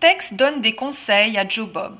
Tex donne des conseils à Joe Bob.